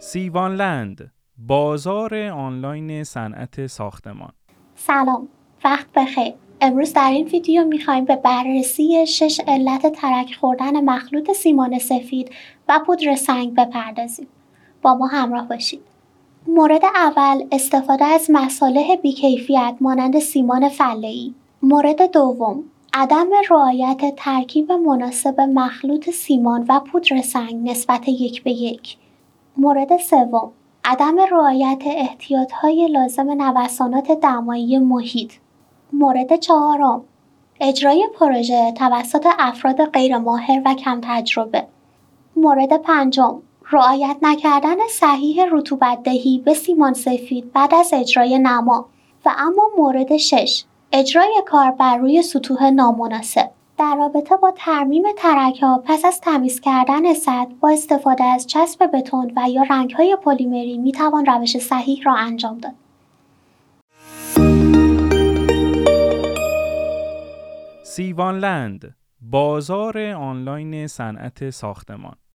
سیوانلند بازار آنلاین صنعت ساختمان. سلام وقت بخیر. امروز در این ویدیو می‌خوایم به بررسی شش علت ترک خوردن مخلوط سیمان سفید و پودر سنگ بپردازیم. با ما همراه باشید. مورد اول استفاده از مصالح بیکیفیت مانند سیمان فله‌ای. مورد دوم عدم رعایت ترکیب مناسب مخلوط سیمان و پودر سنگ نسبت یک به یک. مورد سوم عدم رعایت احتیاطهای لازم نوسانات دمایی محیط. مورد چهارم اجرای پروژه توسط افراد غیرماهر و کم تجربه. مورد پنجم رعایت نکردن صحیح رطوبت دهی به سیمان سفید بعد از اجرای نما. و اما مورد شش اجرای کار بر روی سطوح نامناسب در رابطه با ترمیم ترک ها پس از تمیز کردن سطح با استفاده از چسب بتون و یا رنگ های پلیمری می توان روش صحیح را انجام داد. سیوانلند بازار آنلاین صنعت ساختمان